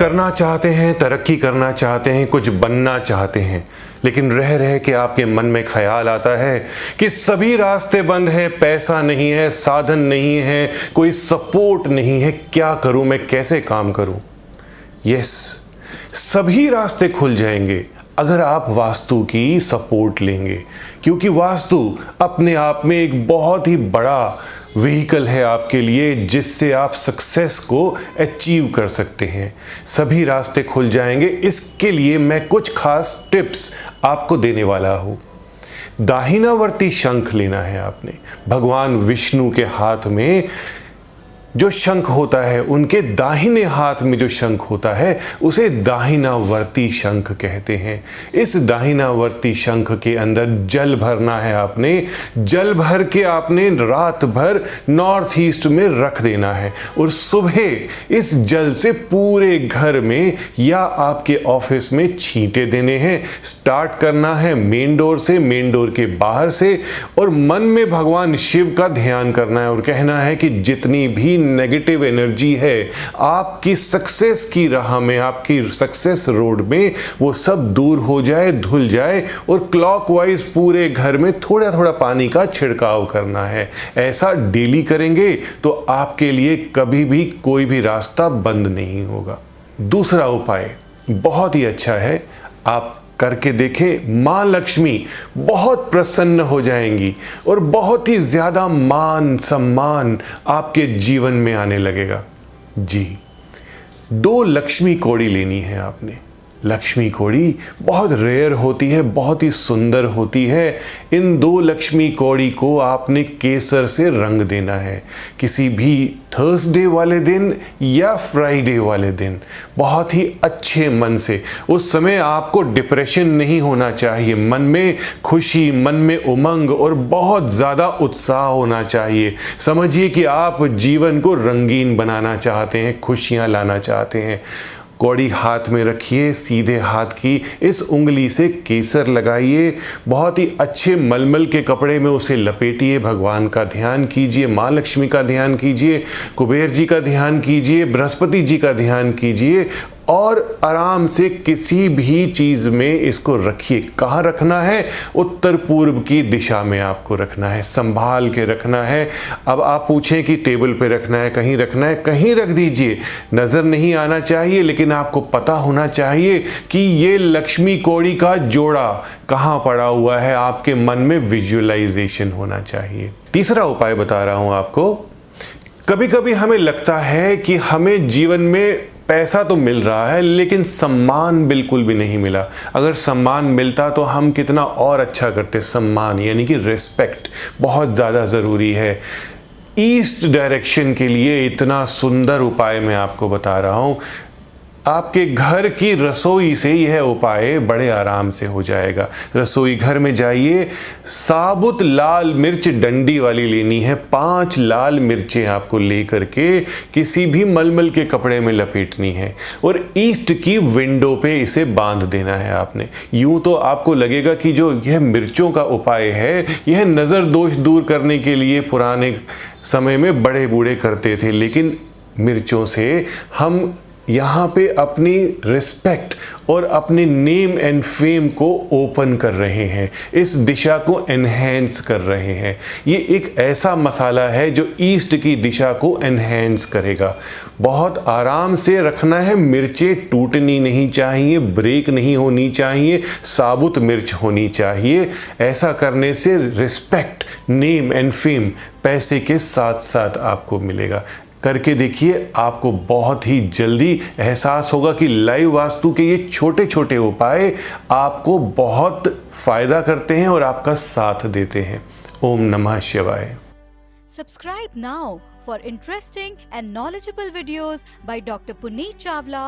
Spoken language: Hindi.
करना चाहते हैं, तरक्की करना चाहते हैं, कुछ बनना चाहते हैं। लेकिन रह रह के आपके मन में ख्याल आता है कि सभी रास्ते बंद हैं, पैसा नहीं है, साधन नहीं है, कोई सपोर्ट नहीं है, क्या करूँ, मैं कैसे काम करूँ? यस, सभी रास्ते खुल जाएँगे। अगर आप वास्तु की सपोर्ट लेंगे, क्योंकि वास्तु अपने आप में एक बहुत ही बड़ा व्हीकल है आपके लिए, जिससे आप सक्सेस को अचीव कर सकते हैं। सभी रास्ते खुल जाएँगे। इसके लिए मैं कुछ खास टिप्स आपको देने वाला हूँ। दाहिनावर्ती शंख लेना है आपने। भगवान विष्णु के हाथ में जो शंख होता है, उनके दाहिने हाथ में जो शंख होता है, उसे दाहिनावर्ती शंख कहते हैं। इस दाहिनावर्ती शंख के अंदर जल भरना है आपने। जल भर के आपने रात भर नॉर्थ ईस्ट में रख देना है। और सुबह इस जल से पूरे घर में या आपके ऑफ़िस में छींटे देने हैं। स्टार्ट करना है मेन डोर से, मेन डोर के बाहर से। और मन में भगवान शिव का ध्यान करना है और कहना है कि जितनी भी नेगेटिव एनर्जी है, आपकी सक्सेस की राह में, आपकी सक्सेस रोड में वो सब दूर हो जाए, धुल जाए और क्लॉकवाइज पूरे घर में थोड़ा थोड़ा पानी का छिड़काव करना है। ऐसा डेली करेंगे तो आपके लिए कभी भी कोई भी रास्ता बंद नहीं होगा। दूसरा उपाय बहुत ही अच्छा है, आप करके देखें, माँ लक्ष्मी बहुत प्रसन्न हो जाएँगी और बहुत ही ज़्यादा मान सम्मान आपके जीवन में आने लगेगा। जी, दो लक्ष्मी कोड़ी लेनी है आपने। लक्ष्मी कौड़ी बहुत रेयर होती है, बहुत ही सुंदर होती है। इन दो लक्ष्मी कौड़ी को आपने केसर से रंग देना है। किसी भी थर्सडे वाले दिन या फ्राइडे वाले दिन, बहुत ही अच्छे मन से। उस समय आपको डिप्रेशन नहीं होना चाहिए। मन में खुशी, मन में उमंग और बहुत ज़्यादा उत्साह होना चाहिए। समझिए कि आप जीवन को रंगीन बनाना चाहते हैं, खुशियाँ लाना चाहते हैं। कौड़ी हाथ में रखिए, सीधे हाथ की इस उंगली से केसर लगाइए। बहुत ही अच्छे मलमल के कपड़े में उसे लपेटिए। भगवान का ध्यान कीजिए, माँ लक्ष्मी का ध्यान कीजिए, कुबेर जी का ध्यान कीजिए, बृहस्पति जी का ध्यान कीजिए और आराम से किसी भी चीज़ में इसको रखिए। कहाँ रखना है? उत्तर पूर्व की दिशा में आपको रखना है, संभाल के रखना है। अब आप पूछें कि टेबल पे रखना है, कहीं रखना है, कहीं रख दीजिए। नज़र नहीं आना चाहिए, लेकिन आपको पता होना चाहिए कि ये लक्ष्मी कौड़ी का जोड़ा कहाँ पड़ा हुआ है। आपके मन में विजुअलाइजेशन होना चाहिए। तीसरा उपाय बता रहा हूँ आपको। कभी कभी हमें लगता है कि हमें जीवन में पैसा तो मिल रहा है, लेकिन सम्मान बिल्कुल भी नहीं मिला। अगर सम्मान मिलता तो हम कितना और अच्छा करते। सम्मान, यानी कि रिस्पेक्ट बहुत ज़्यादा ज़रूरी है। ईस्ट डायरेक्शन के लिए इतना सुंदर उपाय मैं आपको बता रहा हूँ। आपके घर की रसोई से यह उपाय बड़े आराम से हो जाएगा। रसोई घर में जाइए, साबुत लाल मिर्च डंडी वाली लेनी है। पाँच लाल मिर्चें आपको लेकर के किसी भी मलमल के कपड़े में लपेटनी है और ईस्ट की विंडो पे इसे बाँध देना है आपने। यूँ तो आपको लगेगा कि जो यह मिर्चों का उपाय है, यह नज़र दोष दूर करने के लिए पुराने समय में बड़े बूढ़े करते थे, लेकिन मिर्चों से हम यहाँ पे अपनी रिस्पेक्ट और अपने नेम एंड फेम को ओपन कर रहे हैं। इस दिशा को एनहेंस कर रहे हैं। ये एक ऐसा मसाला है जो ईस्ट की दिशा को एनहेंस करेगा। बहुत आराम से रखना है, मिर्चें टूटनी नहीं चाहिए ब्रेक नहीं होनी चाहिए, साबुत मिर्च होनी चाहिए। ऐसा करने से रिस्पेक्ट नेम एंड फेम पैसे के साथ साथ आपको मिलेगा। करके देखिए, आपको बहुत ही जल्दी एहसास होगा कि लाइव वास्तु के ये छोटे छोटे उपाय आपको बहुत फ़ायदा करते हैं और आपका साथ देते हैं। ओम नमः शिवाय। Subscribe now for interesting and knowledgeable videos by doctor Puneet Chawla